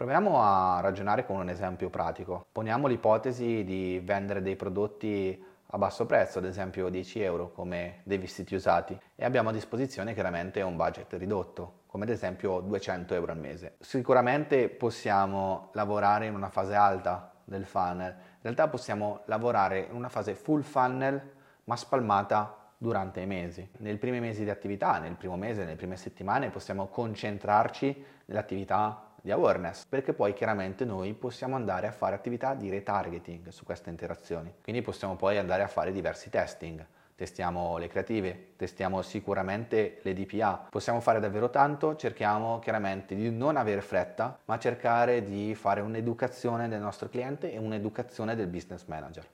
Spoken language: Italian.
Proviamo a ragionare con un esempio pratico. Poniamo l'ipotesi di vendere dei prodotti a basso prezzo, ad esempio 10 euro come dei vestiti usati e abbiamo a disposizione chiaramente un budget ridotto, come ad esempio 200 euro al mese. Sicuramente possiamo lavorare in una fase alta del funnel, in realtà possiamo lavorare in una fase full funnel ma spalmata durante i mesi. Nei primi mesi di attività, nel primo mese, nelle prime settimane possiamo concentrarci nell'attività di awareness, perché poi chiaramente noi possiamo andare a fare attività di retargeting su queste interazioni. Quindi possiamo poi andare a fare diversi testing. Testiamo le creative, testiamo sicuramente le DPA. Possiamo fare davvero tanto, cerchiamo chiaramente di non avere fretta, ma cercare di fare un'educazione del nostro cliente e un'educazione del business manager.